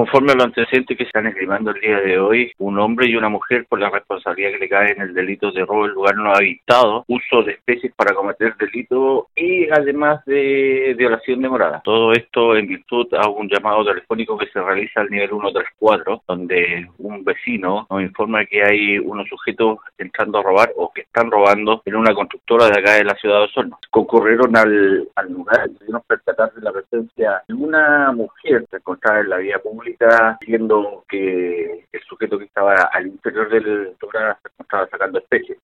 Conforme a los antecedentes que se están esgrimando el día de hoy, un hombre y una mujer por la responsabilidad que le cae en el delito de robo en lugar no habitado, uso de especies para cometer delito y además de violación de morada. Todo esto en virtud a un llamado telefónico que se realiza al nivel 134, donde un vecino nos informa que hay unos sujetos entrando a robar o que están robando en una constructora de acá de la ciudad de Osorno. Concurrieron al, al lugar y percatar de la presencia de una mujer que se encontraba en la vía pública, siendo que el sujeto que estaba al interior del lugar se encontraba sacando especies.